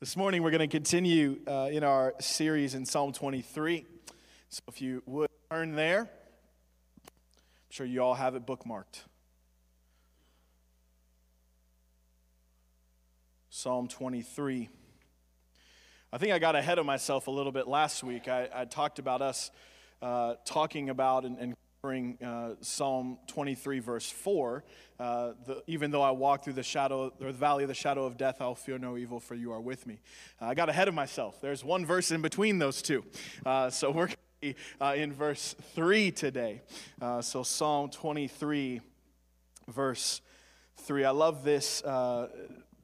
This morning, we're going to continue uh, in our series in Psalm 23. So, if you would turn there, I'm sure you all have it bookmarked. Psalm 23. I think I got ahead of myself a little bit last week. I, I talked about us uh, talking about and, and covering uh, Psalm 23, verse 4. Uh, the, even though I walk through the shadow or the valley of the shadow of death, I'll fear no evil, for you are with me. Uh, I got ahead of myself. There's one verse in between those two. Uh, so we're going to uh, in verse 3 today. Uh, so Psalm 23, verse 3. I love this.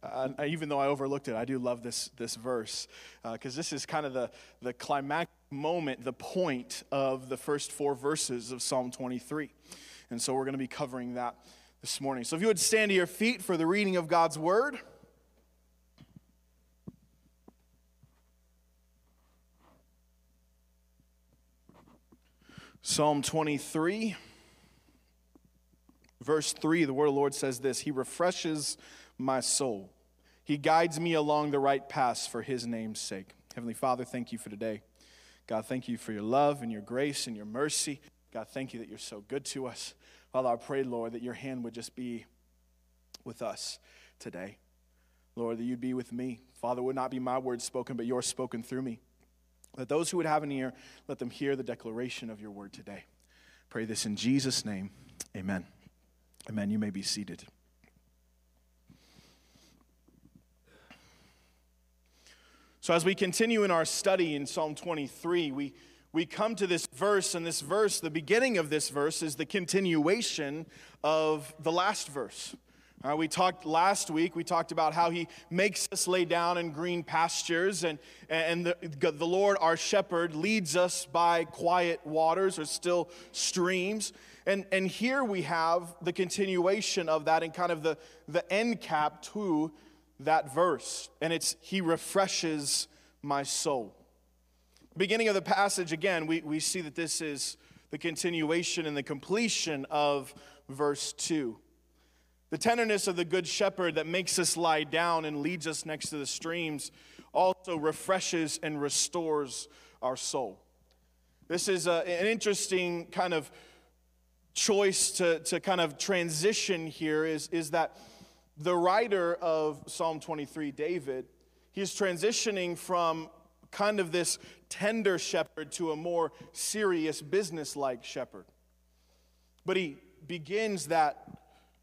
Uh, even though I overlooked it, I do love this, this verse because uh, this is kind of the, the climactic moment, the point of the first four verses of Psalm 23. And so we're going to be covering that this morning. So if you would stand to your feet for the reading of God's word. Psalm 23, verse 3, the word of the Lord says this He refreshes my soul. He guides me along the right paths for his name's sake. Heavenly Father, thank you for today. God, thank you for your love and your grace and your mercy. God, thank you that you're so good to us. Father, I pray, Lord, that your hand would just be with us today. Lord, that you'd be with me. Father, would not be my words spoken, but yours spoken through me. Let those who would have an ear, let them hear the declaration of your word today. Pray this in Jesus' name. Amen. Amen. You may be seated. So, as we continue in our study in Psalm 23, we, we come to this verse, and this verse, the beginning of this verse, is the continuation of the last verse. Uh, we talked last week, we talked about how he makes us lay down in green pastures, and, and the, the Lord, our shepherd, leads us by quiet waters or still streams. And, and here we have the continuation of that and kind of the, the end cap to that verse. And it's, He refreshes my soul. Beginning of the passage, again, we, we see that this is the continuation and the completion of verse 2. The tenderness of the Good Shepherd that makes us lie down and leads us next to the streams also refreshes and restores our soul. This is a, an interesting kind of choice to, to kind of transition here is, is that the writer of Psalm 23, David, he's transitioning from kind of this tender shepherd to a more serious, business like shepherd. But he begins that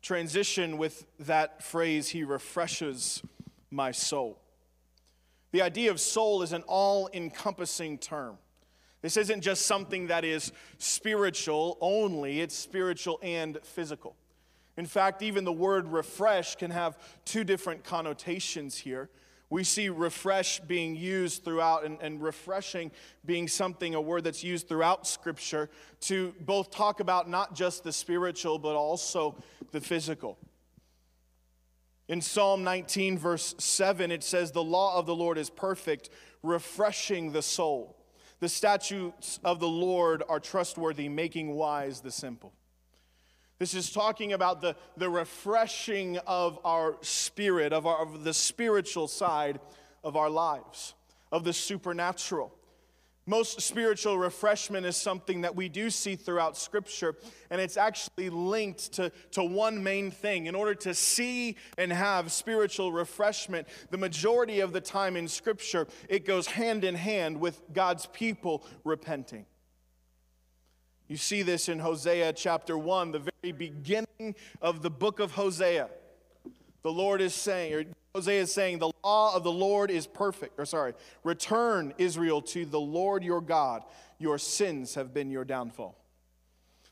transition with that phrase, He refreshes my soul. The idea of soul is an all encompassing term. This isn't just something that is spiritual only, it's spiritual and physical. In fact, even the word refresh can have two different connotations here. We see refresh being used throughout, and, and, refreshing being something, a word that's used throughout Scripture to both talk about not just the spiritual, but also the physical. In Psalm 19, verse 7, it says, The law of the Lord is perfect, refreshing the soul. The statutes of the Lord are trustworthy, making wise the simple. This is talking about the, the refreshing of our spirit, of, our, of the spiritual side of our lives, of the supernatural. Most spiritual refreshment is something that we do see throughout Scripture, and it's actually linked to, to one main thing. In order to see and have spiritual refreshment, the majority of the time in Scripture, it goes hand in hand with God's people repenting. You see this in Hosea chapter 1, the very beginning of the book of Hosea. The Lord is saying, or Hosea is saying, the law of the Lord is perfect. Or sorry, return, Israel, to the Lord your God. Your sins have been your downfall.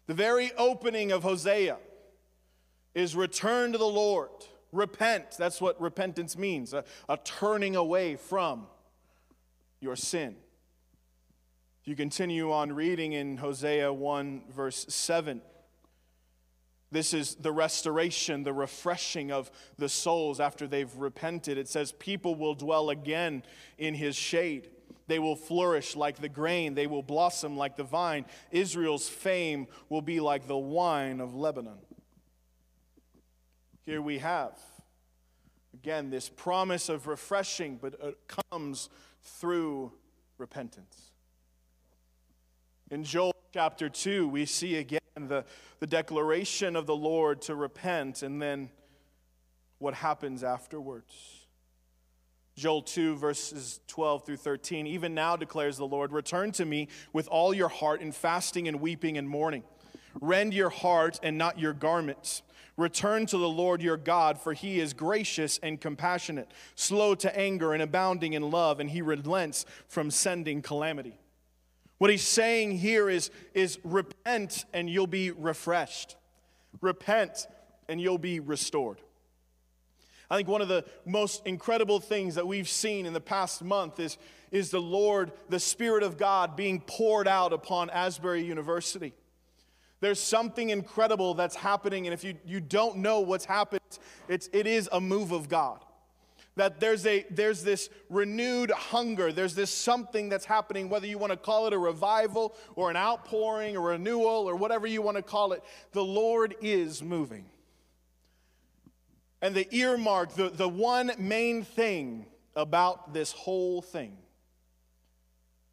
The very opening of Hosea is return to the Lord. Repent. That's what repentance means a, a turning away from your sin. You continue on reading in Hosea 1, verse 7. This is the restoration, the refreshing of the souls after they've repented. It says, People will dwell again in his shade. They will flourish like the grain, they will blossom like the vine. Israel's fame will be like the wine of Lebanon. Here we have Again, this promise of refreshing, but it comes through repentance. In Joel chapter 2, we see again the, the declaration of the Lord to repent and then what happens afterwards. Joel 2, verses 12 through 13. Even now, declares the Lord, return to me with all your heart in fasting and weeping and mourning. Rend your heart and not your garments. Return to the Lord your God, for he is gracious and compassionate, slow to anger and abounding in love, and he relents from sending calamity. What he's saying here is, is repent and you'll be refreshed. Repent and you'll be restored. I think one of the most incredible things that we've seen in the past month is, is the Lord, the Spirit of God being poured out upon Asbury University. There's something incredible that's happening, and if you, you don't know what's happened, it's, it is a move of God. That there's, a, there's this renewed hunger, there's this something that's happening, whether you want to call it a revival or an outpouring or renewal or whatever you want to call it, the Lord is moving. And the earmark, the, the one main thing about this whole thing,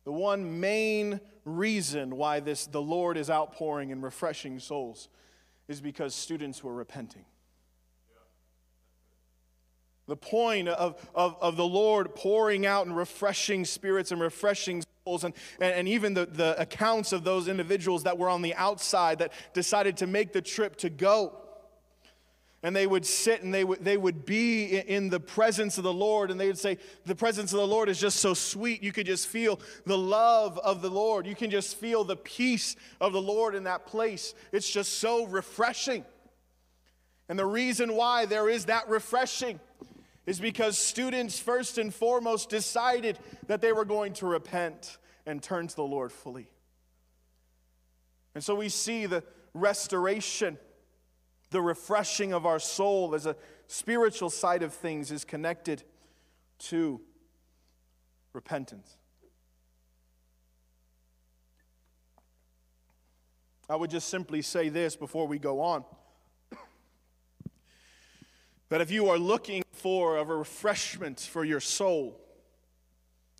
the one main reason why this, the Lord is outpouring and refreshing souls is because students were repenting. The point of, of, of the Lord pouring out and refreshing spirits and refreshing souls, and, and, and even the, the accounts of those individuals that were on the outside that decided to make the trip to go and they would sit and they would, they would be in the presence of the Lord, and they would say, The presence of the Lord is just so sweet. You could just feel the love of the Lord. You can just feel the peace of the Lord in that place. It's just so refreshing. And the reason why there is that refreshing is because students, first and foremost, decided that they were going to repent and turn to the Lord fully. And so we see the restoration the refreshing of our soul as a spiritual side of things is connected to repentance. I would just simply say this before we go on that if you are looking for a refreshment for your soul,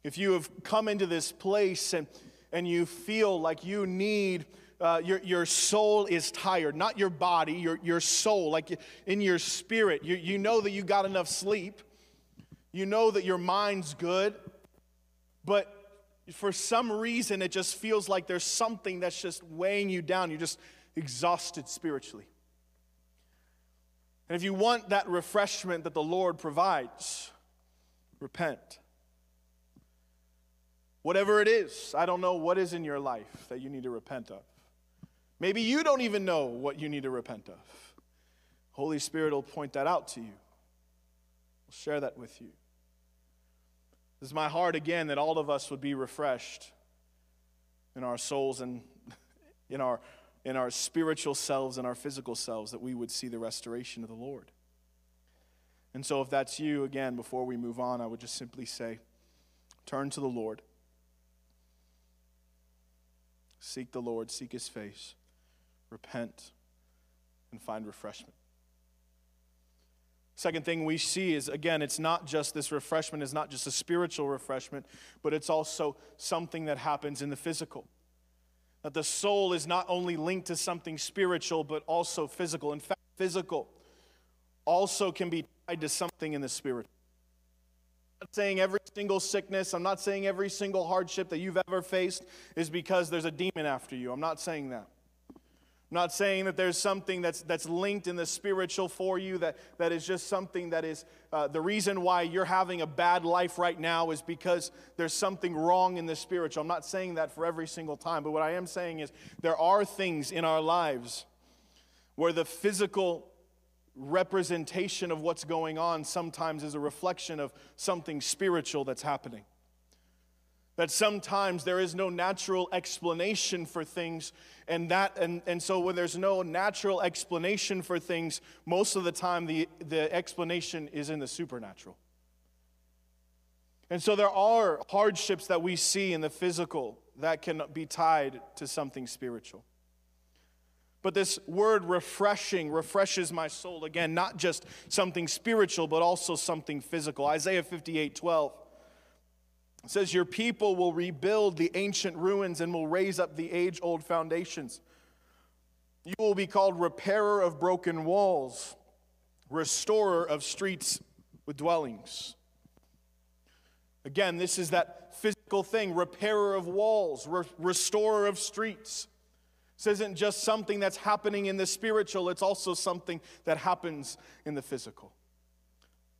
if you have come into this place and, and you feel like you need uh, your, your soul is tired, not your body, your, your soul, like in your spirit. You, you know that you got enough sleep, you know that your mind's good, but for some reason it just feels like there's something that's just weighing you down. You're just exhausted spiritually. And if you want that refreshment that the Lord provides, repent. Whatever it is, I don't know what is in your life that you need to repent of. Maybe you don't even know what you need to repent of. Holy Spirit will point that out to you. I'll share that with you. This is my heart again that all of us would be refreshed in our souls and in our, in our spiritual selves and our physical selves, that we would see the restoration of the Lord. And so, if that's you, again, before we move on, I would just simply say, turn to the Lord. Seek the Lord, seek his face repent, and find refreshment. Second thing we see is again, it's not just this refreshment, is not just a spiritual refreshment, but it's also something that happens in the physical. That the soul is not only linked to something spiritual, but also physical. In fact, physical also can be tied to something in the spirit. I'm not saying every single sickness, I'm not saying every single hardship that you've ever faced is because there's a demon after you. I'm not saying that. I'm not saying that there's something that's, that's linked in the spiritual for you, that, that is just something that is uh, the reason why you're having a bad life right now is because there's something wrong in the spiritual. I'm not saying that for every single time, but what I am saying is there are things in our lives where the physical representation of what's going on sometimes is a reflection of something spiritual that's happening. That sometimes there is no natural explanation for things, and that and, and so when there's no natural explanation for things, most of the time the, the explanation is in the supernatural. And so there are hardships that we see in the physical that can be tied to something spiritual. But this word refreshing refreshes my soul. Again, not just something spiritual, but also something physical. Isaiah 58 12 says, Your people will rebuild the ancient ruins and will raise up the age old foundations. You will be called repairer of broken walls, restorer of streets with dwellings. Again, this is that physical thing repairer of walls, re- restorer of streets. This isn't just something that's happening in the spiritual, it's also something that happens in the physical.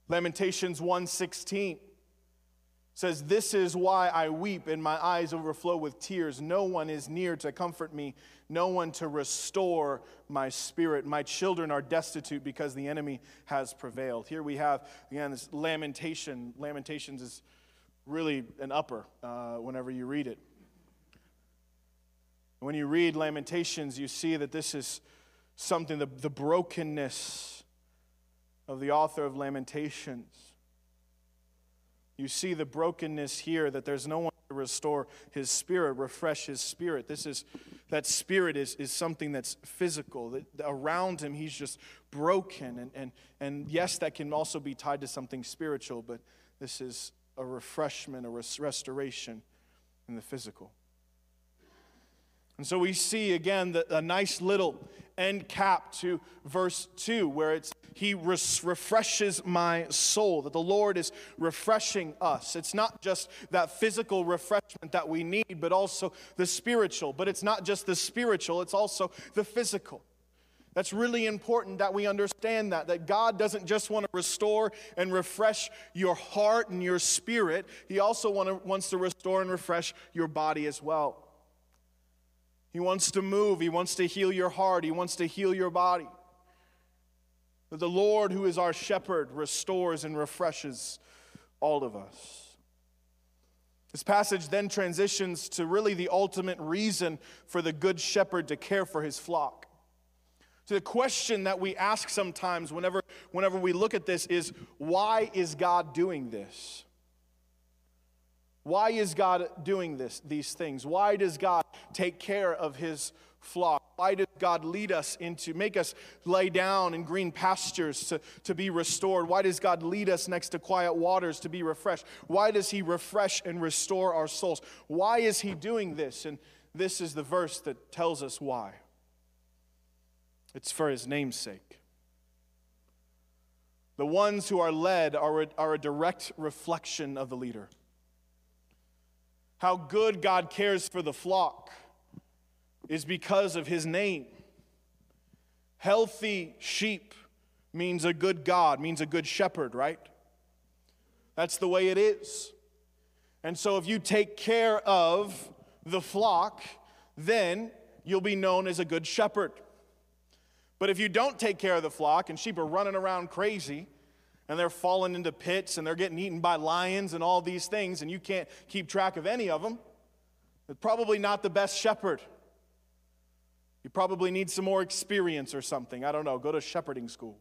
Lamentations 1:16 says, This is why I weep and my eyes overflow with tears. No one is near to comfort me, no one to restore my spirit. My children are destitute because the enemy has prevailed. Here we have, again, this lamentation. Lamentations is really an upper uh, whenever you read it. When you read Lamentations, you see that this is something, the, the brokenness of the author of Lamentations you see the brokenness here that there's no one to restore his spirit, refresh his spirit. This is that spirit is, is something that's physical. That around him, he's just broken. And, and, and yes, that can also be tied to something spiritual, but this is a refreshment, a res- restoration in the physical. And so we see again the, a nice little end cap to verse 2 where it's he res- refreshes my soul that the lord is refreshing us. It's not just that physical refreshment that we need but also the spiritual. But it's not just the spiritual it's also the physical. That's really important that we understand that that god doesn't just want to restore and refresh your heart and your spirit he also want to, wants to restore and refresh your body as well he wants to move. He wants to heal your heart. He wants to heal your body. That the Lord, who is our shepherd, restores and refreshes all of us. This passage then transitions to really the ultimate reason for the good shepherd to care for his flock. So the question that we ask sometimes whenever, whenever we look at this is why is God doing this? Why is God doing this, these things? Why does God take care of his flock? Why does God lead us into, make us lay down in green pastures to, to be restored? Why does God lead us next to quiet waters to be refreshed? Why does he refresh and restore our souls? Why is he doing this? And this is the verse that tells us why. It's for his name's sake. The ones who are led are a, are a direct reflection of the leader how good God cares for the flock is because of his name. Healthy sheep means a good God, means a good shepherd, right? That's the way it is. And so if you take care of the flock, then you'll be known as a good shepherd. But if you don't take care of the flock and sheep are running around crazy, and they're falling into pits and they're getting eaten by lions and all these things, and you can't keep track of any of them. They're probably not the best shepherd. You probably need some more experience or something. I don't know. Go to shepherding school.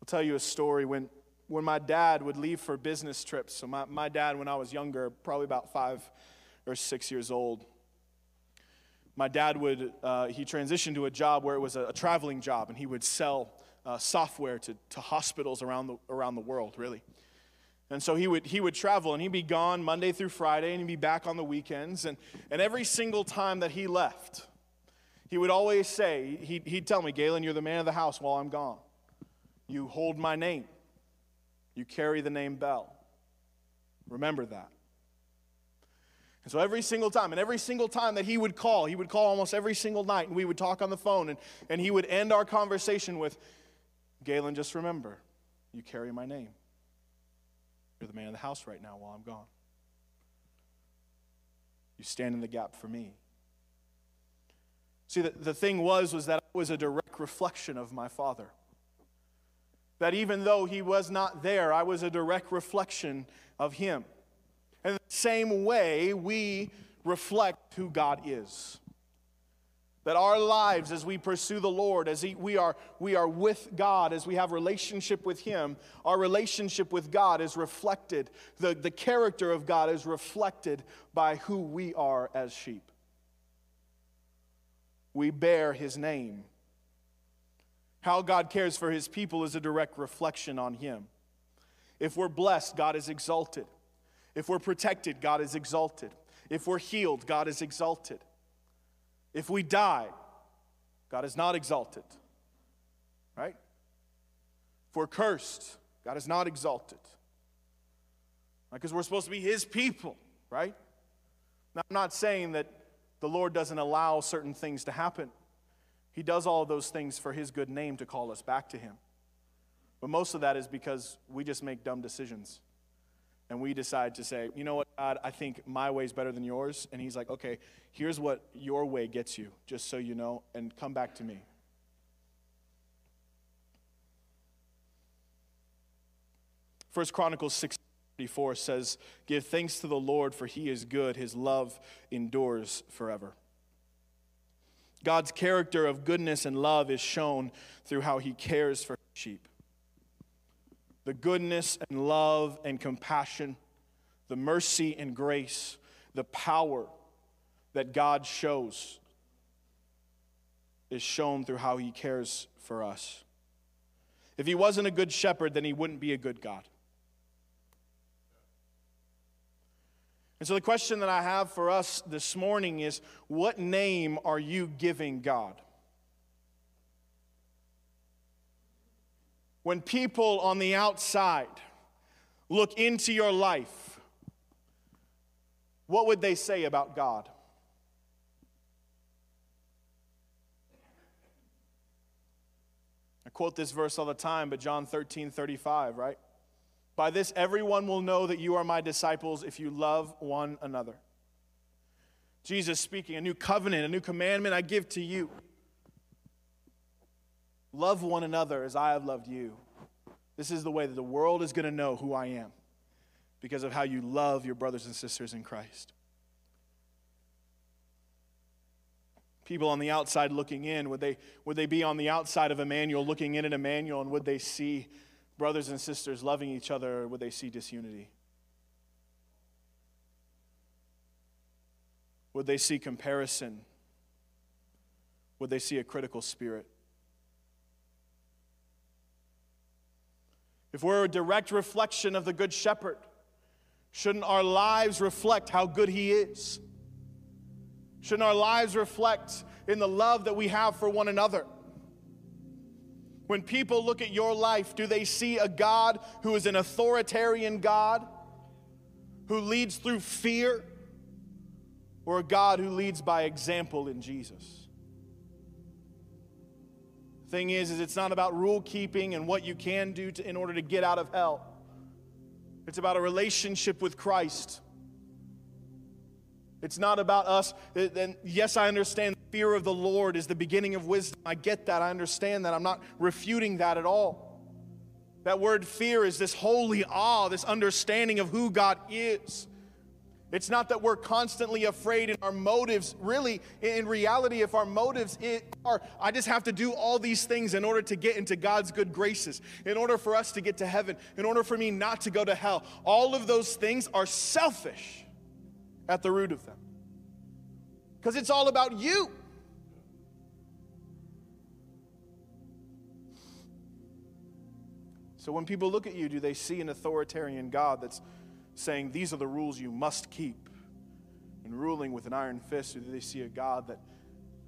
I'll tell you a story when, when my dad would leave for business trips. So, my, my dad, when I was younger, probably about five or six years old, my dad would, uh, he transitioned to a job where it was a, a traveling job, and he would sell uh, software to, to hospitals around the, around the world, really. And so he would, he would travel, and he'd be gone Monday through Friday, and he'd be back on the weekends. And, and every single time that he left, he would always say, he'd, he'd tell me, Galen, you're the man of the house while I'm gone. You hold my name, you carry the name Bell. Remember that. And so every single time, and every single time that he would call, he would call almost every single night, and we would talk on the phone, and, and he would end our conversation with, Galen, just remember, you carry my name. You're the man of the house right now while I'm gone. You stand in the gap for me. See, the, the thing was, was that I was a direct reflection of my father. That even though he was not there, I was a direct reflection of him. In the same way, we reflect who God is. That our lives, as we pursue the Lord, as we are, we are with God, as we have relationship with Him, our relationship with God is reflected, the, the character of God is reflected by who we are as sheep. We bear His name. How God cares for His people is a direct reflection on Him. If we're blessed, God is exalted. If we're protected, God is exalted. If we're healed, God is exalted. If we die, God is not exalted. Right? If we're cursed, God is not exalted. Because we're supposed to be His people, right? Now, I'm not saying that the Lord doesn't allow certain things to happen. He does all those things for His good name to call us back to Him. But most of that is because we just make dumb decisions and we decide to say, you know what, God, I think my way is better than yours. And He's like, okay, here's what your way gets you, just so you know, and come back to me. First Chronicles 6 34 says, Give thanks to the Lord, for he is good. His love endures forever. God's character of goodness and love is shown through how he cares for sheep the goodness and love and compassion, the mercy and grace, the power that God shows is shown through how he cares for us. If he wasn't a good shepherd, then he wouldn't be a good God. And so, the question that I have for us this morning is what name are you giving God? When people on the outside look into your life, what would they say about God? I quote this verse all the time, but John 13, 35, right? By this, everyone will know that you are my disciples if you love one another. Jesus speaking, a new covenant, a new commandment I give to you Love one another as I have loved you. This is the way that the world is going to know who I am because of how you love your brothers and sisters in Christ. People on the outside looking in, would they, would they be on the outside of Emmanuel looking in at Emmanuel and would they see brothers and sisters loving each other or would they see disunity? Would they see comparison? Would they see a critical spirit? If we're a direct reflection of the Good Shepherd, shouldn't our lives reflect how good He is? Shouldn't our lives reflect in the love that we have for one another? When people look at your life, do they see a God who is an authoritarian God, who leads through fear, or a God who leads by example in Jesus? Thing is, is it's not about rule keeping and what you can do to, in order to get out of hell. It's about a relationship with Christ. It's not about us. Uh, and yes, I understand fear of the Lord is the beginning of wisdom. I get that. I understand that. I'm not refuting that at all. That word fear is this holy awe, this understanding of who God is. It's not that we're constantly afraid in our motives. Really, in reality, if our motives are, I just have to do all these things in order to get into God's good graces, in order for us to get to heaven, in order for me not to go to hell. All of those things are selfish at the root of them. Because it's all about you. So when people look at you, do they see an authoritarian God that's saying, These are the rules you must keep, and ruling with an iron fist, or do they see a God that,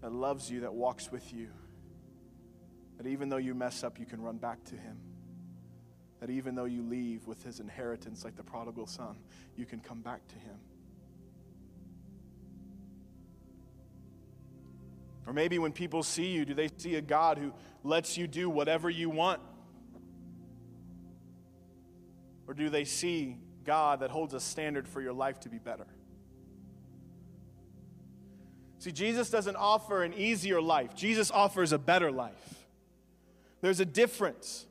that loves you, that walks with you? That even though you mess up, you can run back to Him. That even though you leave with His inheritance, like the prodigal son, you can come back to Him. Or maybe when people see you, do they see a God who lets you do whatever you want? Or do they see God that holds a standard for your life to be better. See, Jesus doesn't offer an easier life, Jesus offers a better life. There's a difference.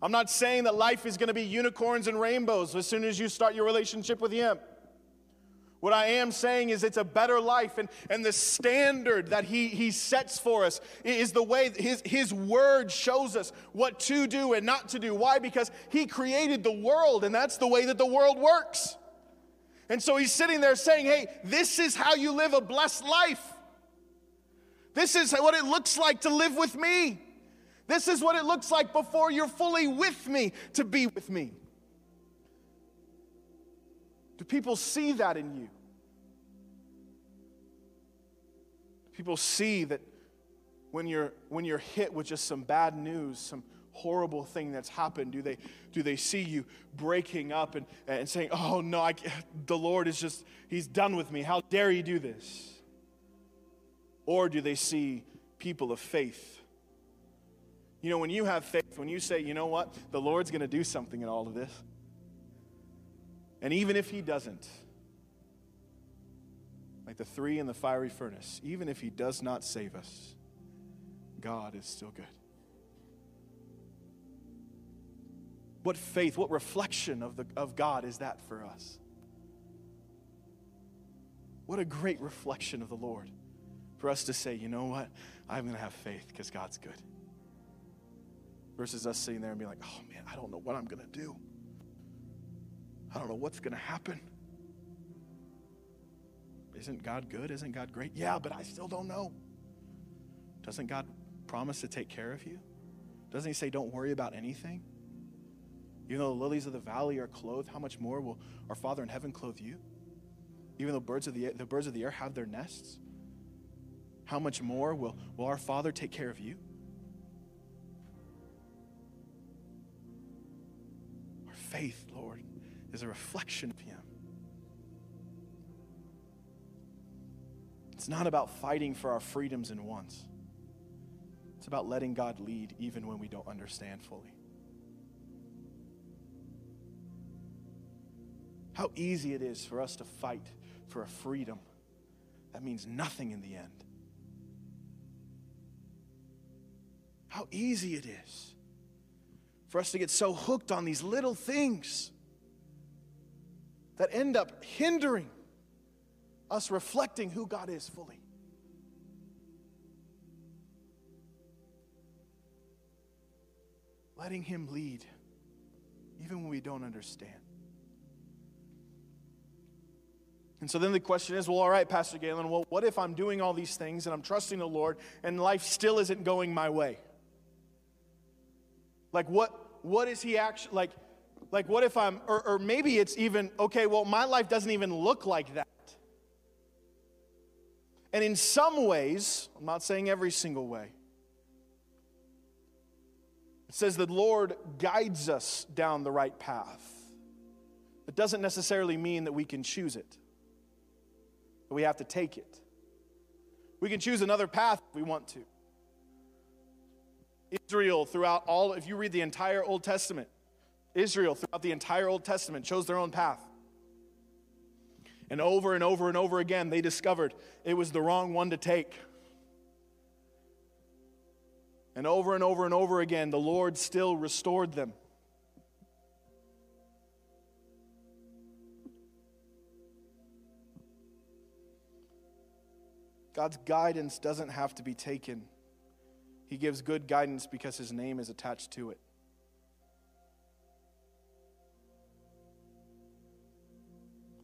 I'm not saying that life is going to be unicorns and rainbows as soon as you start your relationship with Him. What I am saying is it's a better life, and, and the standard that he, he sets for us is the way his, his word shows us what to do and not to do. Why? Because he created the world, and that's the way that the world works. And so he's sitting there saying, Hey, this is how you live a blessed life. This is what it looks like to live with me. This is what it looks like before you're fully with me to be with me. Do people see that in you? Do people see that when you're, when you're hit with just some bad news, some horrible thing that's happened, do they, do they see you breaking up and, and saying, Oh, no, I, the Lord is just, He's done with me. How dare you do this? Or do they see people of faith? You know, when you have faith, when you say, you know what, the Lord's going to do something in all of this, and even if he doesn't, like the three in the fiery furnace, even if he does not save us, God is still good. What faith, what reflection of, the, of God is that for us? What a great reflection of the Lord for us to say, you know what? I'm going to have faith because God's good. Versus us sitting there and being like, oh man, I don't know what I'm going to do. I don't know what's going to happen. Isn't God good? Isn't God great? Yeah, but I still don't know. Doesn't God promise to take care of you? Doesn't He say, don't worry about anything? Even though the lilies of the valley are clothed, how much more will our Father in heaven clothe you? Even though birds of the, the birds of the air have their nests, how much more will, will our Father take care of you? Our faith, Lord, is a reflection of Him. It's not about fighting for our freedoms and wants. It's about letting God lead even when we don't understand fully. How easy it is for us to fight for a freedom that means nothing in the end. How easy it is for us to get so hooked on these little things that end up hindering us reflecting who God is fully. Letting Him lead, even when we don't understand. And so then the question is well, all right, Pastor Galen, well, what if I'm doing all these things and I'm trusting the Lord and life still isn't going my way? Like, what, what is he actually, like, like, what if I'm, or, or maybe it's even, okay, well, my life doesn't even look like that. And in some ways, I'm not saying every single way, it says the Lord guides us down the right path. It doesn't necessarily mean that we can choose it, but we have to take it. We can choose another path if we want to. Israel, throughout all, if you read the entire Old Testament, Israel, throughout the entire Old Testament, chose their own path. And over and over and over again, they discovered it was the wrong one to take. And over and over and over again, the Lord still restored them. God's guidance doesn't have to be taken he gives good guidance because his name is attached to it.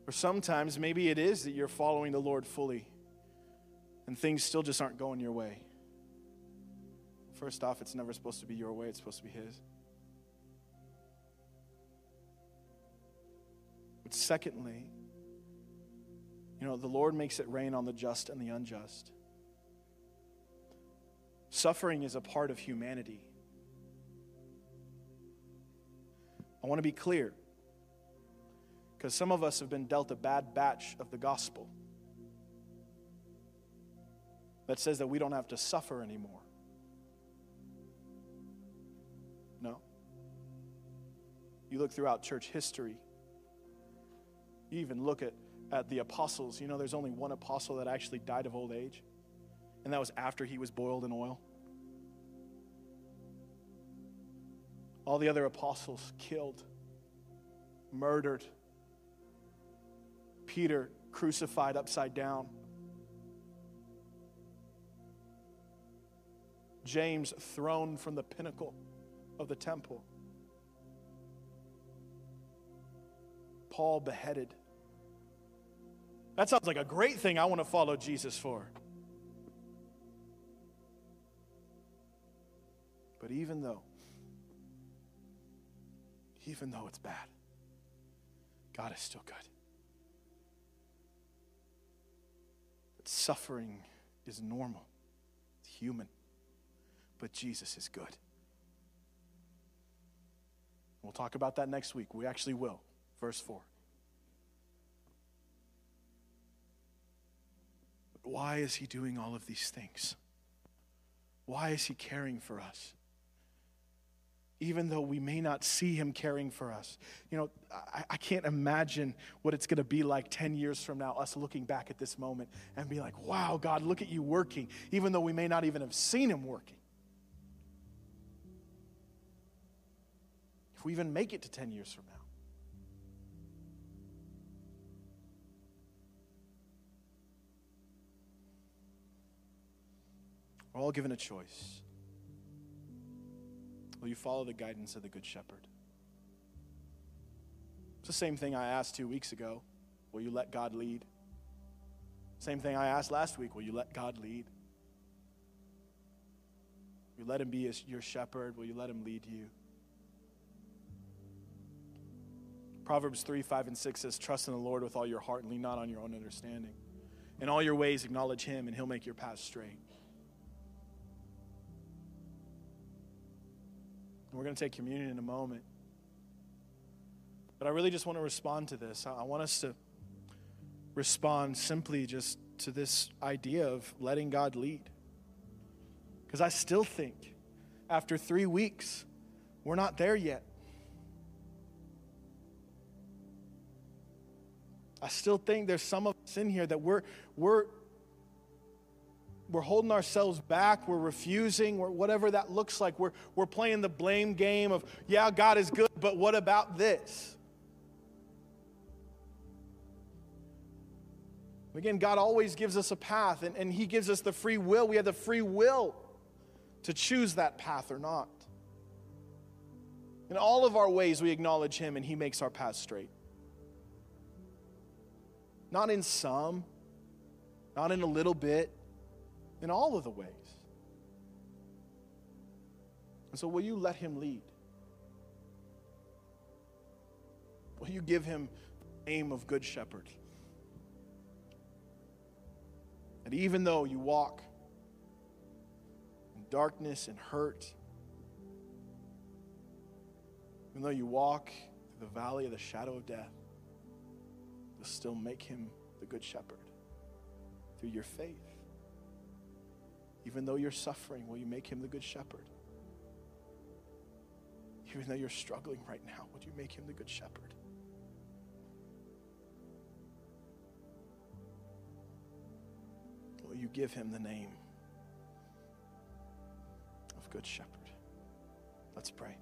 Or sometimes maybe it is that you're following the Lord fully and things still just aren't going your way. First off, it's never supposed to be your way, it's supposed to be His. But secondly, you know, the Lord makes it rain on the just and the unjust. Suffering is a part of humanity. I want to be clear because some of us have been dealt a bad batch of the gospel that says that we don't have to suffer anymore. No. You look throughout church history, you even look at, at the apostles. You know, there's only one apostle that actually died of old age and that was after he was boiled in oil. All the other apostles killed, murdered. Peter crucified upside down. James thrown from the pinnacle of the temple. Paul beheaded. That sounds like a great thing I want to follow Jesus for. But even though, even though it's bad, God is still good. Suffering is normal, it's human. But Jesus is good. We'll talk about that next week. We actually will. Verse 4. But why is he doing all of these things? Why is he caring for us? Even though we may not see him caring for us. You know, I, I can't imagine what it's going to be like 10 years from now, us looking back at this moment and be like, wow, God, look at you working, even though we may not even have seen him working. If we even make it to 10 years from now. We're all given a choice. Will you follow the guidance of the Good Shepherd? It's the same thing I asked two weeks ago. Will you let God lead? Same thing I asked last week. Will you let God lead? Will you let Him be your shepherd? Will you let Him lead you? Proverbs 3, 5, and 6 says, Trust in the Lord with all your heart and lean not on your own understanding. In all your ways, acknowledge Him, and He'll make your path straight. And we're going to take communion in a moment. But I really just want to respond to this. I want us to respond simply just to this idea of letting God lead. Because I still think after three weeks, we're not there yet. I still think there's some of us in here that we're, we're we're holding ourselves back, we're refusing, we're, whatever that looks like. We're, we're playing the blame game of, yeah, God is good, but what about this? Again, God always gives us a path, and, and He gives us the free will. We have the free will to choose that path or not. In all of our ways, we acknowledge Him, and He makes our path straight. Not in some, not in a little bit, in all of the ways. And so, will you let him lead? Will you give him the of Good Shepherd? And even though you walk in darkness and hurt, even though you walk through the valley of the shadow of death, you'll still make him the Good Shepherd through your faith. Even though you're suffering, will you make him the good shepherd? Even though you're struggling right now, would you make him the good shepherd? Will you give him the name of good shepherd? Let's pray.